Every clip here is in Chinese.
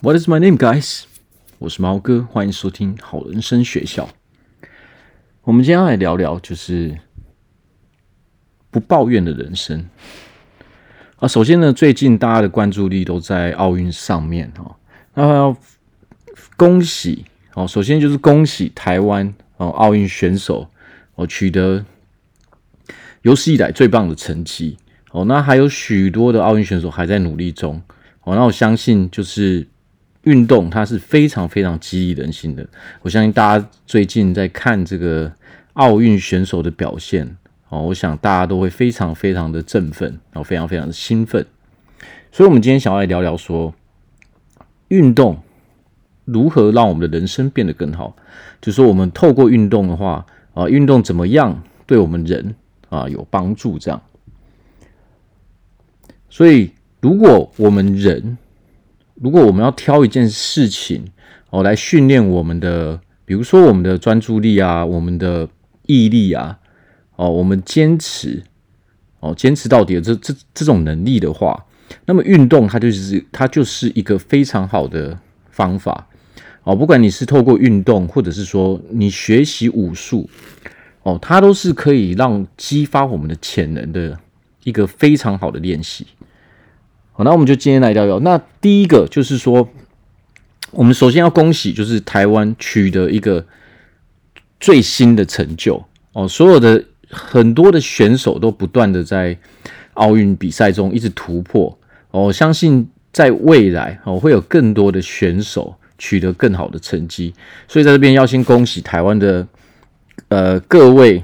What is my name, guys？我是毛哥，欢迎收听好人生学校。我们今天要来聊聊，就是不抱怨的人生啊。首先呢，最近大家的关注力都在奥运上面哈。那要恭喜哦，首先就是恭喜台湾哦，奥运选手哦取得有史以来最棒的成绩哦。那还有许多的奥运选手还在努力中哦。那我相信就是。运动它是非常非常激励人心的，我相信大家最近在看这个奥运选手的表现哦，我想大家都会非常非常的振奋，然后非常非常的兴奋。所以，我们今天想要来聊聊说，运动如何让我们的人生变得更好。就说，我们透过运动的话啊，运动怎么样对我们人啊有帮助？这样。所以，如果我们人如果我们要挑一件事情哦来训练我们的，比如说我们的专注力啊，我们的毅力啊，哦，我们坚持哦，坚持到底的这这这种能力的话，那么运动它就是它就是一个非常好的方法哦。不管你是透过运动，或者是说你学习武术哦，它都是可以让激发我们的潜能的一个非常好的练习。好，那我们就今天来聊聊。那第一个就是说，我们首先要恭喜，就是台湾取得一个最新的成就哦。所有的很多的选手都不断的在奥运比赛中一直突破哦。相信在未来哦，会有更多的选手取得更好的成绩。所以在这边要先恭喜台湾的呃各位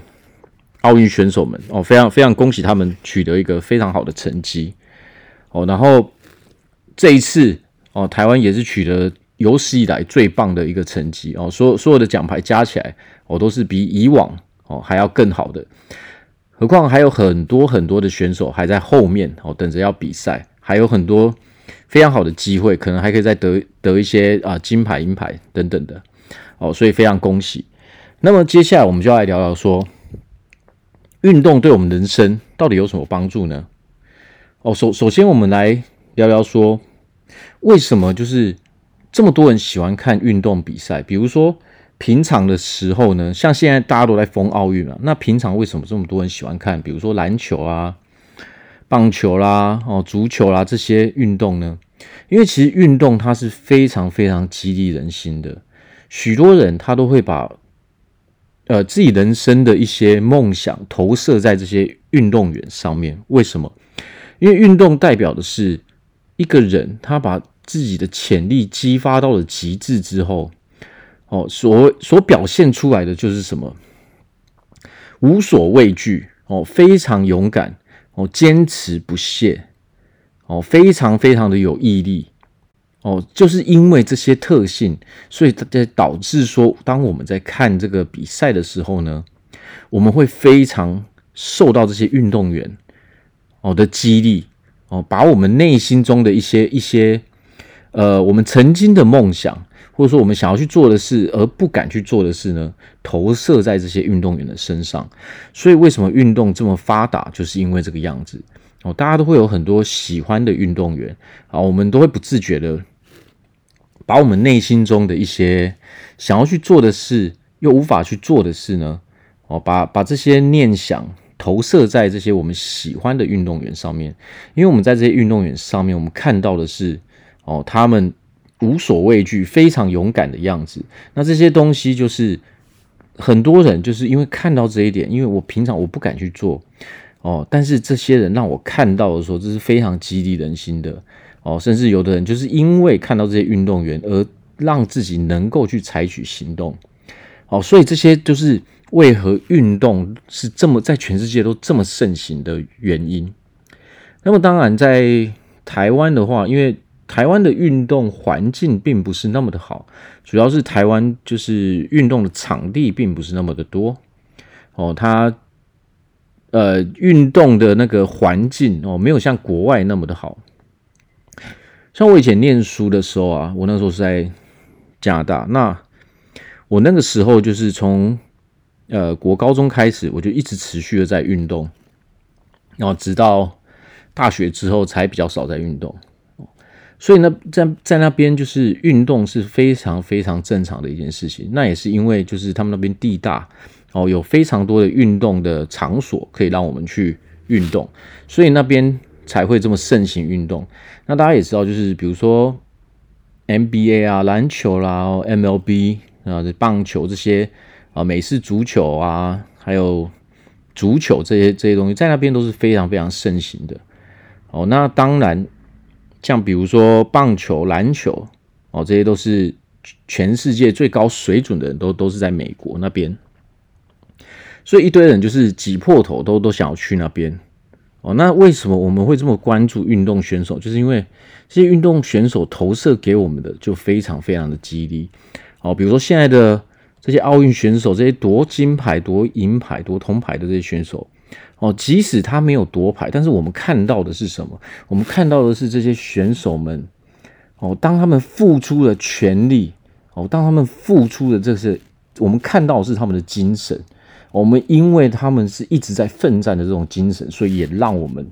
奥运选手们哦，非常非常恭喜他们取得一个非常好的成绩。哦，然后这一次哦，台湾也是取得有史以来最棒的一个成绩哦，所所有的奖牌加起来，哦，都是比以往哦还要更好的。何况还有很多很多的选手还在后面哦，等着要比赛，还有很多非常好的机会，可能还可以再得得一些啊金牌、银牌等等的哦，所以非常恭喜。那么接下来我们就要来聊聊说，运动对我们人生到底有什么帮助呢？哦，首首先我们来聊聊说，为什么就是这么多人喜欢看运动比赛？比如说平常的时候呢，像现在大家都在疯奥运嘛，那平常为什么这么多人喜欢看？比如说篮球啊、棒球啦、哦足球啦这些运动呢？因为其实运动它是非常非常激励人心的，许多人他都会把呃自己人生的一些梦想投射在这些运动员上面。为什么？因为运动代表的是一个人，他把自己的潜力激发到了极致之后，哦，所所表现出来的就是什么？无所畏惧，哦，非常勇敢，哦，坚持不懈，哦，非常非常的有毅力，哦，就是因为这些特性，所以这导致说，当我们在看这个比赛的时候呢，我们会非常受到这些运动员。哦的激励哦，把我们内心中的一些一些呃，我们曾经的梦想，或者说我们想要去做的事而不敢去做的事呢，投射在这些运动员的身上。所以为什么运动这么发达，就是因为这个样子哦。大家都会有很多喜欢的运动员啊，我们都会不自觉的把我们内心中的一些想要去做的事又无法去做的事呢，哦，把把这些念想。投射在这些我们喜欢的运动员上面，因为我们在这些运动员上面，我们看到的是哦，他们无所畏惧、非常勇敢的样子。那这些东西就是很多人就是因为看到这一点，因为我平常我不敢去做哦，但是这些人让我看到的时候，这是非常激励人心的哦。甚至有的人就是因为看到这些运动员而让自己能够去采取行动哦，所以这些就是。为何运动是这么在全世界都这么盛行的原因？那么当然，在台湾的话，因为台湾的运动环境并不是那么的好，主要是台湾就是运动的场地并不是那么的多哦。它呃运动的那个环境哦，没有像国外那么的好。像我以前念书的时候啊，我那时候是在加拿大，那我那个时候就是从。呃，国高中开始，我就一直持续的在运动，然后直到大学之后才比较少在运动。所以呢，在在那边就是运动是非常非常正常的一件事情。那也是因为就是他们那边地大哦，有非常多的运动的场所可以让我们去运动，所以那边才会这么盛行运动。那大家也知道，就是比如说 NBA 啊、篮球啦、MLB 啊、棒球这些啊、美式足球啊，还有足球这些这些东西，在那边都是非常非常盛行的。哦，那当然。像比如说棒球、篮球，哦，这些都是全世界最高水准的人都都是在美国那边，所以一堆人就是挤破头都都想要去那边。哦，那为什么我们会这么关注运动选手？就是因为这些运动选手投射给我们的就非常非常的激励。哦，比如说现在的这些奥运选手，这些夺金牌、夺银牌、夺铜牌的这些选手。哦，即使他没有夺牌，但是我们看到的是什么？我们看到的是这些选手们，哦，当他们付出了全力，哦，当他们付出的这些，我们看到的是他们的精神。我们因为他们是一直在奋战的这种精神，所以也让我们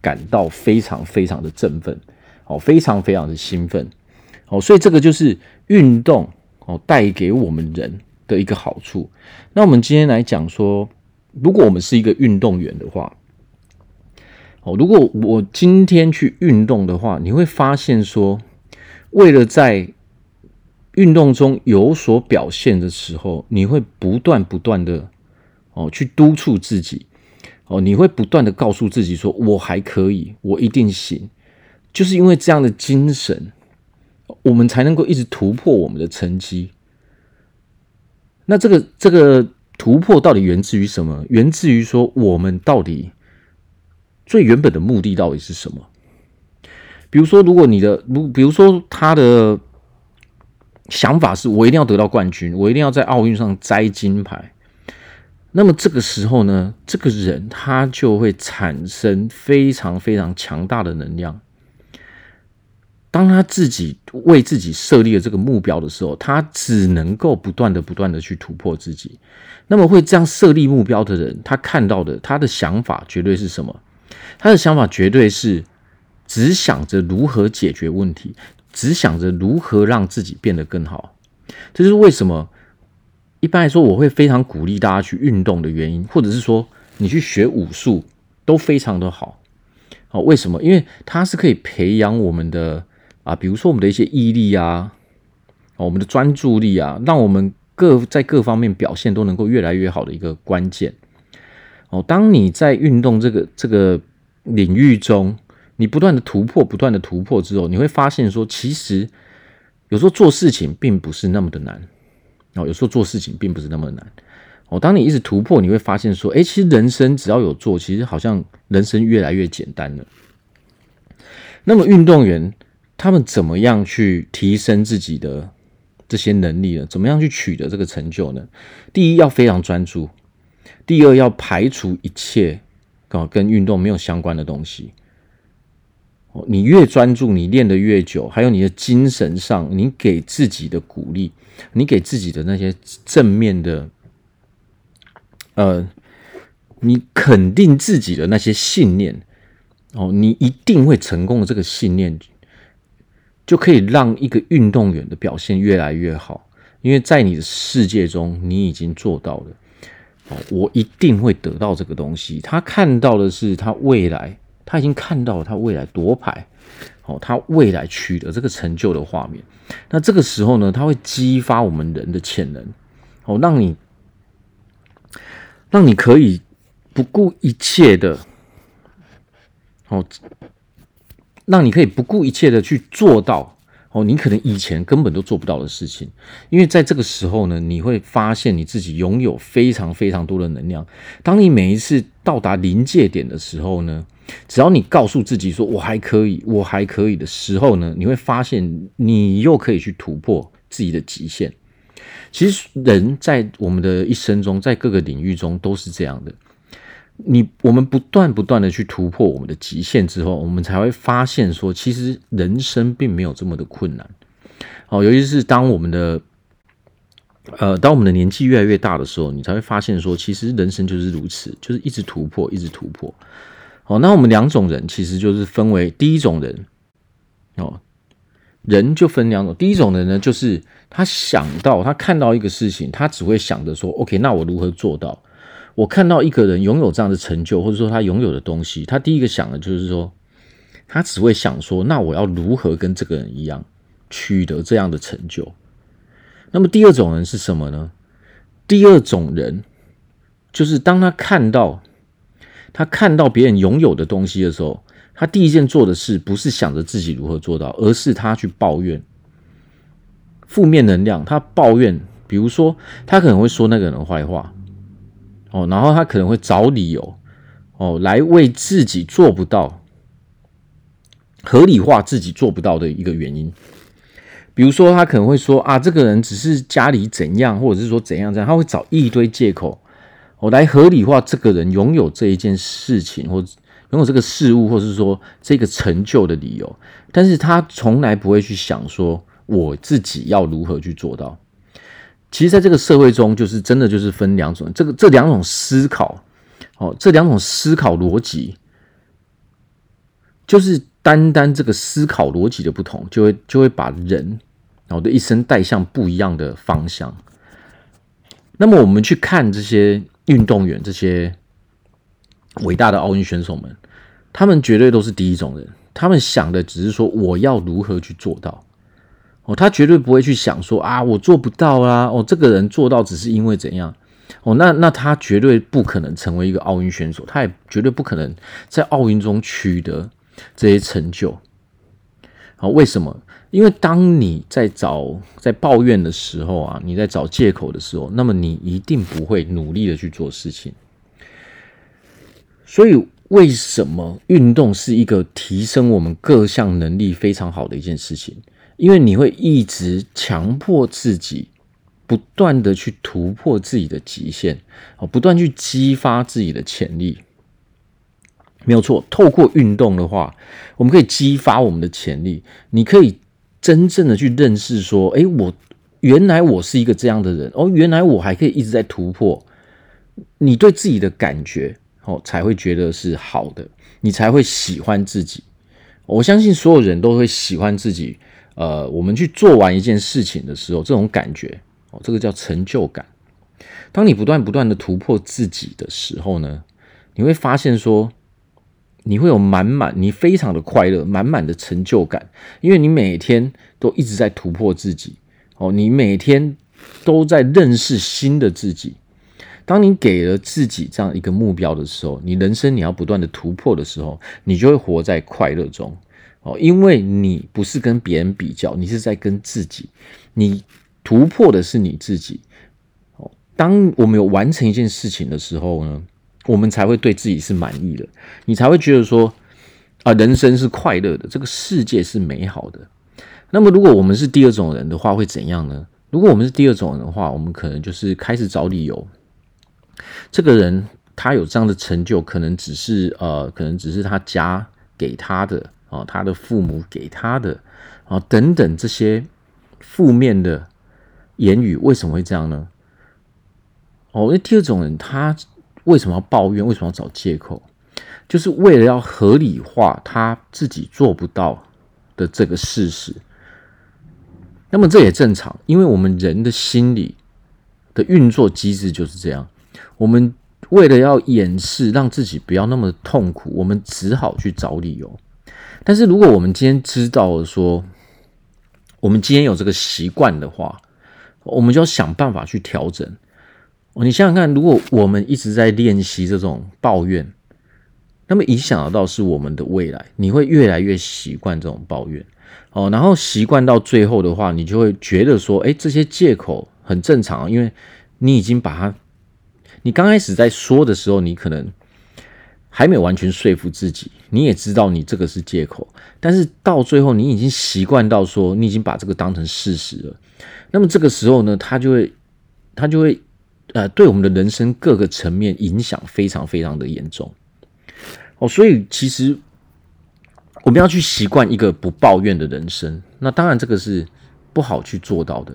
感到非常非常的振奋，哦，非常非常的兴奋，哦，所以这个就是运动哦带给我们人的一个好处。那我们今天来讲说。如果我们是一个运动员的话，哦，如果我今天去运动的话，你会发现说，为了在运动中有所表现的时候，你会不断不断的哦去督促自己，哦，你会不断的告诉自己说，我还可以，我一定行，就是因为这样的精神，我们才能够一直突破我们的成绩。那这个这个。突破到底源自于什么？源自于说，我们到底最原本的目的到底是什么？比如说，如果你的如，比如说他的想法是我一定要得到冠军，我一定要在奥运上摘金牌，那么这个时候呢，这个人他就会产生非常非常强大的能量。当他自己为自己设立了这个目标的时候，他只能够不断的、不断的去突破自己。那么会这样设立目标的人，他看到的他的想法绝对是什么？他的想法绝对是只想着如何解决问题，只想着如何让自己变得更好。这就是为什么一般来说我会非常鼓励大家去运动的原因，或者是说你去学武术都非常的好。好，为什么？因为它是可以培养我们的。啊，比如说我们的一些毅力啊，我们的专注力啊，让我们各在各方面表现都能够越来越好的一个关键。哦，当你在运动这个这个领域中，你不断的突破，不断的突破之后，你会发现说，其实有时候做事情并不是那么的难。哦，有时候做事情并不是那么难。哦，当你一直突破，你会发现说，哎，其实人生只要有做，其实好像人生越来越简单了。那么运动员。他们怎么样去提升自己的这些能力呢？怎么样去取得这个成就呢？第一，要非常专注；第二，要排除一切跟运动没有相关的东西。你越专注，你练得越久，还有你的精神上，你给自己的鼓励，你给自己的那些正面的，呃，你肯定自己的那些信念，哦，你一定会成功的这个信念。就可以让一个运动员的表现越来越好，因为在你的世界中，你已经做到了。哦，我一定会得到这个东西。他看到的是他未来，他已经看到了他未来夺牌，哦，他未来取得这个成就的画面。那这个时候呢，他会激发我们人的潜能，哦，让你，让你可以不顾一切的，哦。让你可以不顾一切的去做到哦，你可能以前根本都做不到的事情，因为在这个时候呢，你会发现你自己拥有非常非常多的能量。当你每一次到达临界点的时候呢，只要你告诉自己说“我还可以，我还可以”的时候呢，你会发现你又可以去突破自己的极限。其实人在我们的一生中，在各个领域中都是这样的。你我们不断不断的去突破我们的极限之后，我们才会发现说，其实人生并没有这么的困难。哦，尤其是当我们的，呃，当我们的年纪越来越大的时候，你才会发现说，其实人生就是如此，就是一直突破，一直突破。哦，那我们两种人其实就是分为第一种人，哦，人就分两种，第一种人呢，就是他想到他看到一个事情，他只会想着说，OK，那我如何做到？我看到一个人拥有这样的成就，或者说他拥有的东西，他第一个想的就是说，他只会想说，那我要如何跟这个人一样取得这样的成就？那么第二种人是什么呢？第二种人就是当他看到他看到别人拥有的东西的时候，他第一件做的事不是想着自己如何做到，而是他去抱怨负面能量。他抱怨，比如说他可能会说那个人坏话。哦，然后他可能会找理由，哦，来为自己做不到合理化自己做不到的一个原因。比如说，他可能会说啊，这个人只是家里怎样，或者是说怎样怎样，他会找一堆借口，哦，来合理化这个人拥有这一件事情，或拥有这个事物，或是说这个成就的理由。但是他从来不会去想说，我自己要如何去做到。其实，在这个社会中，就是真的就是分两种，这个这两种思考，哦，这两种思考逻辑，就是单单这个思考逻辑的不同，就会就会把人哦的一生带向不一样的方向。那么，我们去看这些运动员，这些伟大的奥运选手们，他们绝对都是第一种人，他们想的只是说，我要如何去做到。哦，他绝对不会去想说啊，我做不到啊！哦，这个人做到只是因为怎样？哦，那那他绝对不可能成为一个奥运选手，他也绝对不可能在奥运中取得这些成就。好，为什么？因为当你在找在抱怨的时候啊，你在找借口的时候，那么你一定不会努力的去做事情。所以，为什么运动是一个提升我们各项能力非常好的一件事情？因为你会一直强迫自己，不断的去突破自己的极限，哦，不断去激发自己的潜力，没有错。透过运动的话，我们可以激发我们的潜力。你可以真正的去认识说，哎，我原来我是一个这样的人，哦，原来我还可以一直在突破。你对自己的感觉，哦，才会觉得是好的，你才会喜欢自己。我相信所有人都会喜欢自己。呃，我们去做完一件事情的时候，这种感觉哦，这个叫成就感。当你不断不断的突破自己的时候呢，你会发现说，你会有满满，你非常的快乐，满满的成就感，因为你每天都一直在突破自己哦，你每天都在认识新的自己。当你给了自己这样一个目标的时候，你人生你要不断的突破的时候，你就会活在快乐中。哦，因为你不是跟别人比较，你是在跟自己，你突破的是你自己。哦，当我们有完成一件事情的时候呢，我们才会对自己是满意的，你才会觉得说，啊，人生是快乐的，这个世界是美好的。那么，如果我们是第二种人的话，会怎样呢？如果我们是第二种人的话，我们可能就是开始找理由。这个人他有这样的成就，可能只是呃，可能只是他家给他的。哦，他的父母给他的，啊，等等这些负面的言语，为什么会这样呢？哦，那第二种人，他为什么要抱怨？为什么要找借口？就是为了要合理化他自己做不到的这个事实。那么这也正常，因为我们人的心理的运作机制就是这样。我们为了要掩饰，让自己不要那么痛苦，我们只好去找理由。但是，如果我们今天知道说，我们今天有这个习惯的话，我们就要想办法去调整。你想想看，如果我们一直在练习这种抱怨，那么影响到是我们的未来，你会越来越习惯这种抱怨。哦，然后习惯到最后的话，你就会觉得说，哎，这些借口很正常，因为你已经把它，你刚开始在说的时候，你可能。还没有完全说服自己，你也知道你这个是借口，但是到最后你已经习惯到说，你已经把这个当成事实了。那么这个时候呢，他就会，他就会，呃，对我们的人生各个层面影响非常非常的严重。哦，所以其实我们要去习惯一个不抱怨的人生，那当然这个是不好去做到的。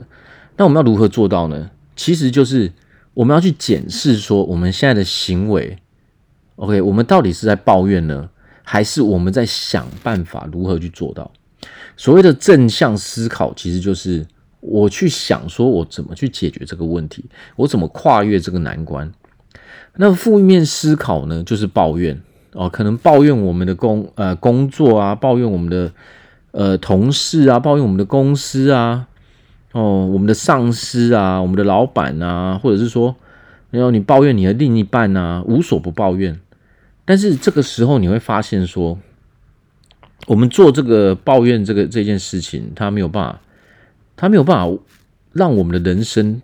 那我们要如何做到呢？其实就是我们要去检视说我们现在的行为。OK，我们到底是在抱怨呢，还是我们在想办法如何去做到？所谓的正向思考，其实就是我去想说，我怎么去解决这个问题，我怎么跨越这个难关。那负面思考呢，就是抱怨哦，可能抱怨我们的工呃工作啊，抱怨我们的呃同事啊，抱怨我们的公司啊，哦，我们的上司啊，我们的老板啊，或者是说，然后你抱怨你的另一半啊，无所不抱怨。但是这个时候你会发现说，我们做这个抱怨这个这件事情，它没有办法，它没有办法让我们的人生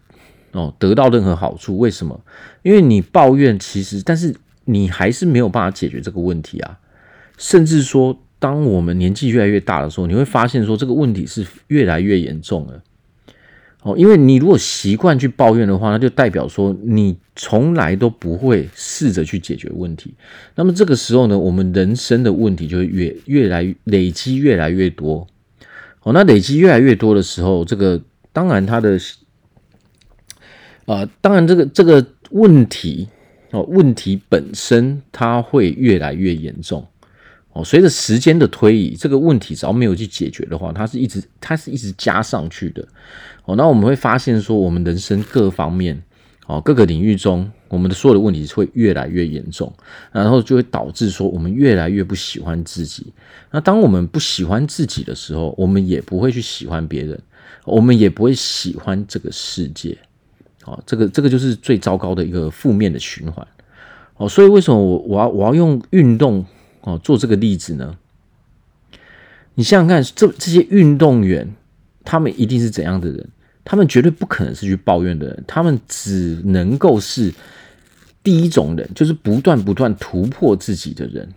哦得到任何好处。为什么？因为你抱怨，其实但是你还是没有办法解决这个问题啊。甚至说，当我们年纪越来越大的时候，你会发现说这个问题是越来越严重了。哦，因为你如果习惯去抱怨的话，那就代表说你从来都不会试着去解决问题。那么这个时候呢，我们人生的问题就会越越来累积越来越多。哦，那累积越来越多的时候，这个当然它的啊、呃，当然这个这个问题哦，问题本身它会越来越严重。哦，随着时间的推移，这个问题只要没有去解决的话，它是一直它是一直加上去的。哦，那我们会发现说，我们人生各方面，哦，各个领域中，我们的所有的问题会越来越严重，然后就会导致说，我们越来越不喜欢自己。那当我们不喜欢自己的时候，我们也不会去喜欢别人，我们也不会喜欢这个世界。哦，这个这个就是最糟糕的一个负面的循环。哦，所以为什么我我要我要用运动哦做这个例子呢？你想想看，这这些运动员。他们一定是怎样的人？他们绝对不可能是去抱怨的人，他们只能够是第一种人，就是不断不断突破自己的人。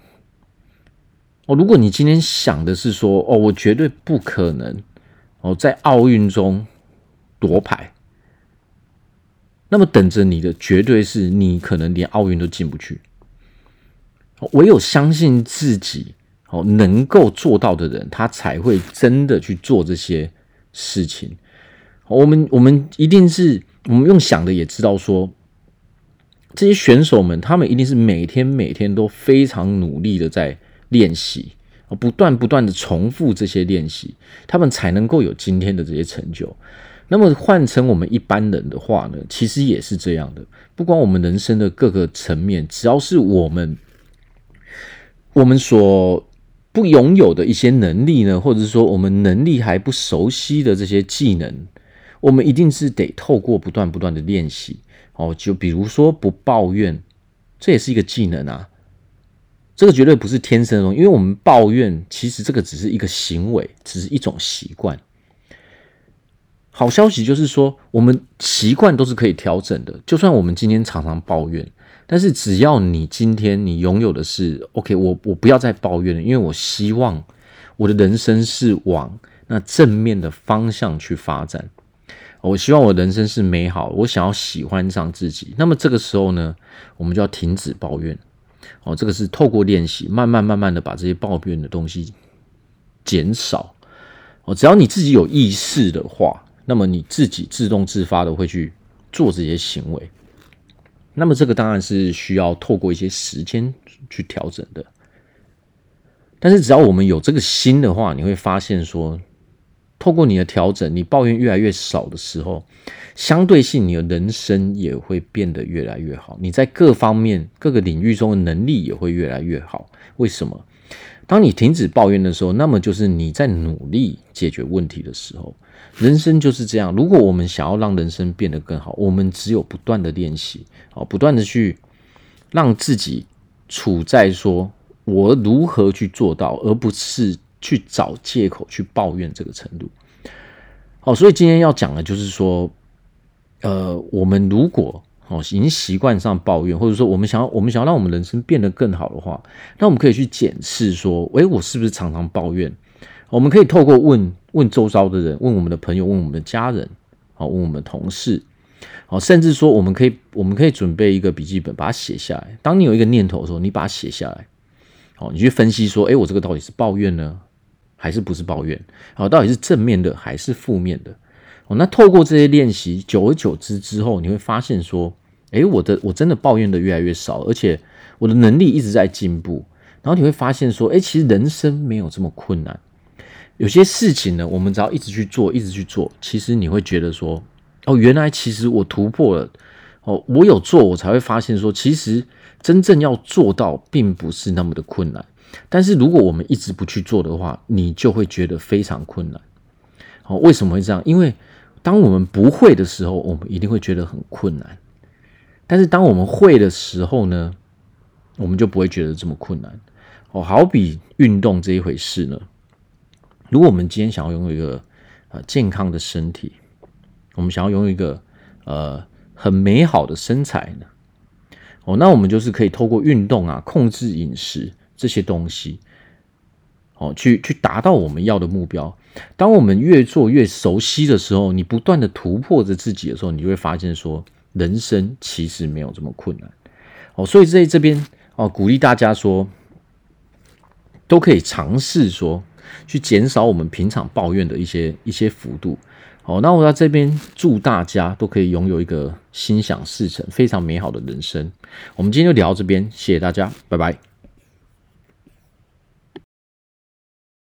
哦，如果你今天想的是说，哦，我绝对不可能哦在奥运中夺牌，那么等着你的绝对是你可能连奥运都进不去。唯有相信自己哦能够做到的人，他才会真的去做这些。事情，我们我们一定是我们用想的也知道说，这些选手们他们一定是每天每天都非常努力的在练习，不断不断的重复这些练习，他们才能够有今天的这些成就。那么换成我们一般人的话呢，其实也是这样的。不管我们人生的各个层面，只要是我们我们所。不拥有的一些能力呢，或者是说我们能力还不熟悉的这些技能，我们一定是得透过不断不断的练习哦。就比如说不抱怨，这也是一个技能啊。这个绝对不是天生的，因为我们抱怨，其实这个只是一个行为，只是一种习惯。好消息就是说，我们习惯都是可以调整的。就算我们今天常常抱怨。但是只要你今天你拥有的是 OK，我我不要再抱怨了，因为我希望我的人生是往那正面的方向去发展。我希望我的人生是美好，我想要喜欢上自己。那么这个时候呢，我们就要停止抱怨。哦，这个是透过练习，慢慢慢慢的把这些抱怨的东西减少。哦，只要你自己有意识的话，那么你自己自动自发的会去做这些行为。那么这个当然是需要透过一些时间去调整的，但是只要我们有这个心的话，你会发现说，透过你的调整，你抱怨越来越少的时候，相对性你的人生也会变得越来越好，你在各方面各个领域中的能力也会越来越好。为什么？当你停止抱怨的时候，那么就是你在努力解决问题的时候。人生就是这样。如果我们想要让人生变得更好，我们只有不断的练习，哦，不断的去让自己处在说我如何去做到，而不是去找借口去抱怨这个程度。好，所以今天要讲的就是说，呃，我们如果哦已经习惯上抱怨，或者说我们想要我们想要让我们人生变得更好的话，那我们可以去检视说，诶，我是不是常常抱怨？我们可以透过问问周遭的人，问我们的朋友，问我们的家人，好，问我们的同事，好，甚至说我们可以，我们可以准备一个笔记本，把它写下来。当你有一个念头的时候，你把它写下来，好，你去分析说，诶，我这个到底是抱怨呢，还是不是抱怨？好，到底是正面的还是负面的？哦，那透过这些练习，久而久之之后，你会发现说，诶，我的我真的抱怨的越来越少，而且我的能力一直在进步。然后你会发现说，诶，其实人生没有这么困难。有些事情呢，我们只要一直去做，一直去做，其实你会觉得说，哦，原来其实我突破了，哦，我有做，我才会发现说，其实真正要做到，并不是那么的困难。但是如果我们一直不去做的话，你就会觉得非常困难。哦，为什么会这样？因为当我们不会的时候，我们一定会觉得很困难。但是当我们会的时候呢，我们就不会觉得这么困难。哦，好比运动这一回事呢，如果我们今天想要拥有一个呃健康的身体，我们想要拥有一个呃很美好的身材呢，哦，那我们就是可以透过运动啊，控制饮食这些东西，哦，去去达到我们要的目标。当我们越做越熟悉的时候，你不断的突破着自己的时候，你就会发现说，人生其实没有这么困难。哦，所以在这边哦，鼓励大家说，都可以尝试说，去减少我们平常抱怨的一些一些幅度。好，那我在这边祝大家都可以拥有一个心想事成、非常美好的人生。我们今天就聊到这边，谢谢大家，拜拜。